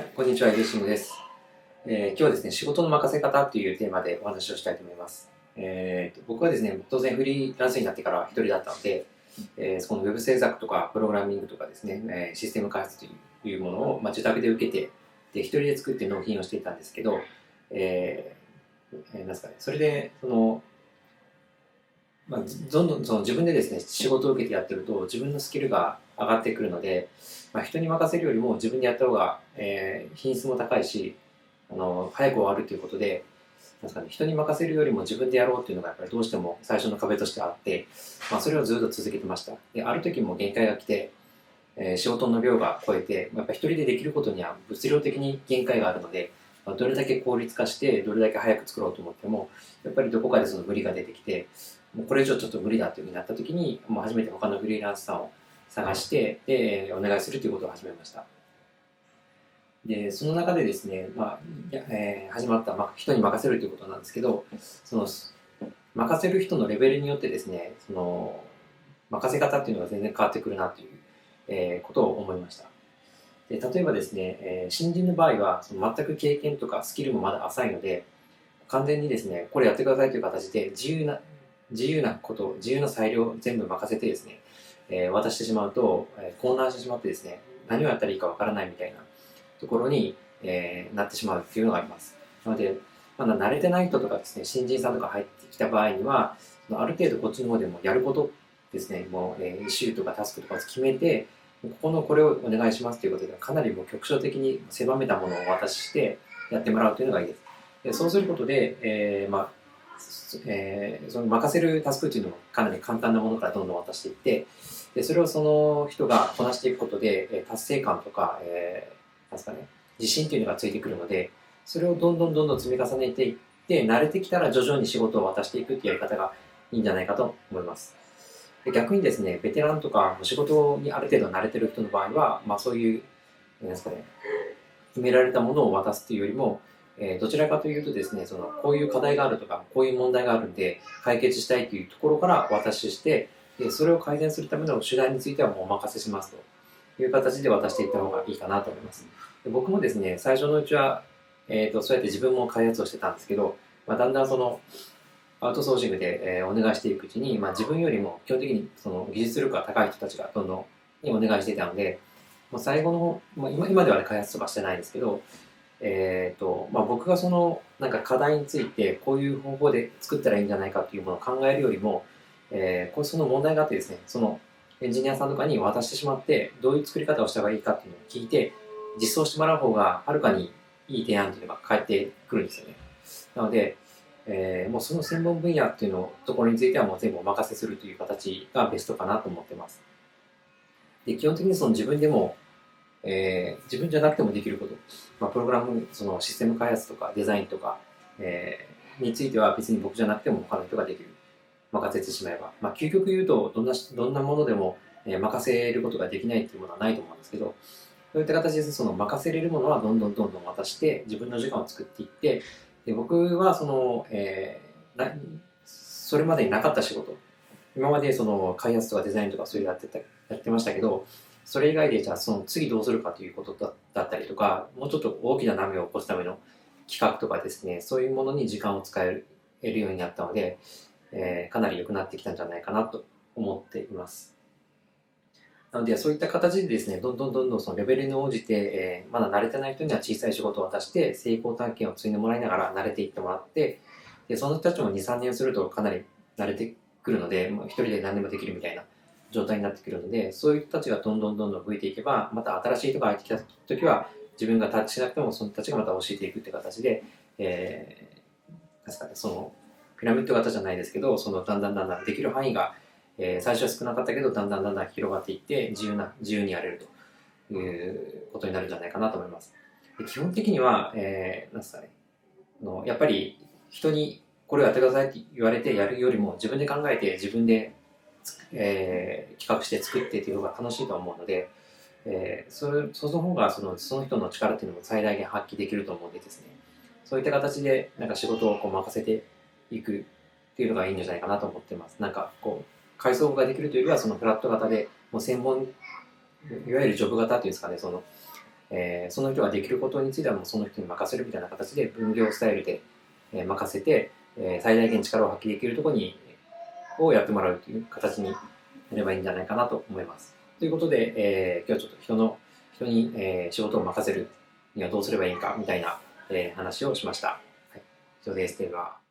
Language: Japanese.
はい、こんにちは、エデシムです、えー今日はですね、仕事の任せ方というテーマでお話をしたいと思います。えーと僕はですね、当然フリーランスになってから一人だったので、えーそのウェブ制作とかプログラミングとかですね、えシステム開発というものを、まあ、自宅で受けて、で、一人で作って納品をしていたんですけど、ええーなんですかね、それで、その、まあ、どんどんその自分でですね、仕事を受けてやってると、自分のスキルが上がってくるので、まあ、人に任せるよりも自分でやった方が、えー品質も高いし、あの、早く終わるということで、なんかね、人に任せるよりも自分でやろうっていうのがやっぱりどうしても最初の壁としてあって、まあ、それをずっと続けてました。で、ある時も限界が来て、えー仕事の量が超えて、やっぱ一人でできることには物量的に限界があるので、どれだけ効率化して、どれだけ早く作ろうと思っても、やっぱりどこかでその無理が出てきて、もうこれ以上ちょっと無理だというふうになった時に、もう初めて他のフリーランスさんを探して、で、お願いするということを始めました。で、その中でですね、まあ、えー始まった、まあ、人に任せるということなんですけど、その、任せる人のレベルによってですね、その、任せ方っていうのが全然変わってくるなという、えーことを思いました。で例えばですね、えー新人の場合は、その全く経験とかスキルもまだ浅いので、完全にですね、これやってくださいという形で、自由な、自由なこと、自由な裁量を全部任せてですね、えー渡してしまうと、えー混乱してしまってですね、何をやったらいいかわからないみたいなところに、えーなってしまうっていうのがあります。なので、まだ慣れてない人とかですね、新人さんとか入ってきた場合には、ある程度こっちの方でもやることですね、もう、えー、イシューとかタスクとかを決めて、ここのこれをお願いしますということで、かなりもう局所的に狭めたものをお渡ししてやってもらうというのがいいです。でそうすることで、えーまあえーその任せるタスクっていうのもかなり簡単なものからどんどん渡していって、でそれをその人がこなしていくことで、達成感とか、えーなんかね、自信っていうのがついてくるので、それをどんどんどんどん積み重ねていって、慣れてきたら徐々に仕事を渡していくっていうやり方がいいんじゃないかと思います。逆にですね、ベテランとか仕事にある程度慣れてる人の場合は、まあそういう、なんですかね、決められたものを渡すっていうよりも、えーどちらかというとですね、その、こういう課題があるとか、こういう問題があるんで、解決したいというところから渡しして、でそれを改善するための手段についてはもうお任せしますという形で渡していった方がいいかなと思います。で僕もですね、最初のうちは、えーと、そうやって自分も開発をしてたんですけど、まあ、だんだんその、アウトソーシングで、えーお願いしていくうちに、まあ、自分よりも基本的にその技術力が高い人たちがどんどんにお願いしていたので、まあ、最後の、まあ、今今では、ね、開発とかしてないですけど、えーとまあ、僕がそのなんか課題についてこういう方法で作ったらいいんじゃないかというものを考えるよりも、えーこうその問題があってですねそのエンジニアさんとかに渡してしまってどういう作り方をした方がいいかっていうのを聞いて実装してもらう方がはるかにいい提案というのが返ってくるんですよね。なので、えーもうその専門分野っていうのところについてはもう全部お任せするという形がベストかなと思ってますで基本的にその自分でもえー自分じゃなくてもできること、まあ、プログラム、そのシステム開発とかデザインとか、えーについては別に僕じゃなくても他の人ができる。任せてしまえば。まあ、究極言うと、どんな、どんなものでも、え任せることができないっていうものはないと思うんですけど、そういった形でその任せれるものはどんどんどんどん渡して、自分の時間を作っていって、で僕はその、えーなそれまでになかった仕事、今までその開発とかデザインとかそういうのやってたやってましたけど、それ以外でじゃあその次どうするかということだったりとか、もうちょっと大きな波を起こすための企画とかですね、そういうものに時間を使えるようになったので、えーかなり良くなってきたんじゃないかなと思っています。なので、そういった形でですね、どんどんどんどんそのレベルに応じて、えーまだ慣れてない人には小さい仕事を渡して、成功体験を積んでもらいながら慣れていってもらって、でその人たちも2、3年するとかなり慣れてくるので、もう一人で何でもできるみたいな状態になってくるので、そういう人たちがどんどんどんどん増えていけば、また新しい人が入ってきた時は、自分がタッチしなくても、その人たちがまた教えていくって形で、えー、なんですかね、その、ピラミッド型じゃないですけど、その、だんだんだんだんできる範囲が、えー最初は少なかったけど、だんだんだんだん広がっていって、自由な、自由にやれると。いうことになるんじゃないかなと思います。で基本的には、えー、なんですかね、あのやっぱり人にこれをやってくださいって言われてやるよりも自分で考えて自分でえー企画して作ってっていう方が楽しいと思うので、えーそれその方がそのその人の力っていうのも最大限発揮できると思うんでですね。そういった形でなんか仕事をこう任せていくっていうのがいいんじゃないかなと思ってます。なんかこう階層ができるというよりはそのフラット型でもう専門いわゆるジョブ型っていうんですかねその、えーその人ができることについてはもうその人に任せるみたいな形で分業スタイルで、えー任せて、えー最大限力を発揮できるところにをやってもらうという形になればいいんじゃないかなと思います。ということで、えー今日はちょっと人の人に、えー仕事を任せるにはどうすればいいかみたいな、えー話をしました。はい、以上です。では。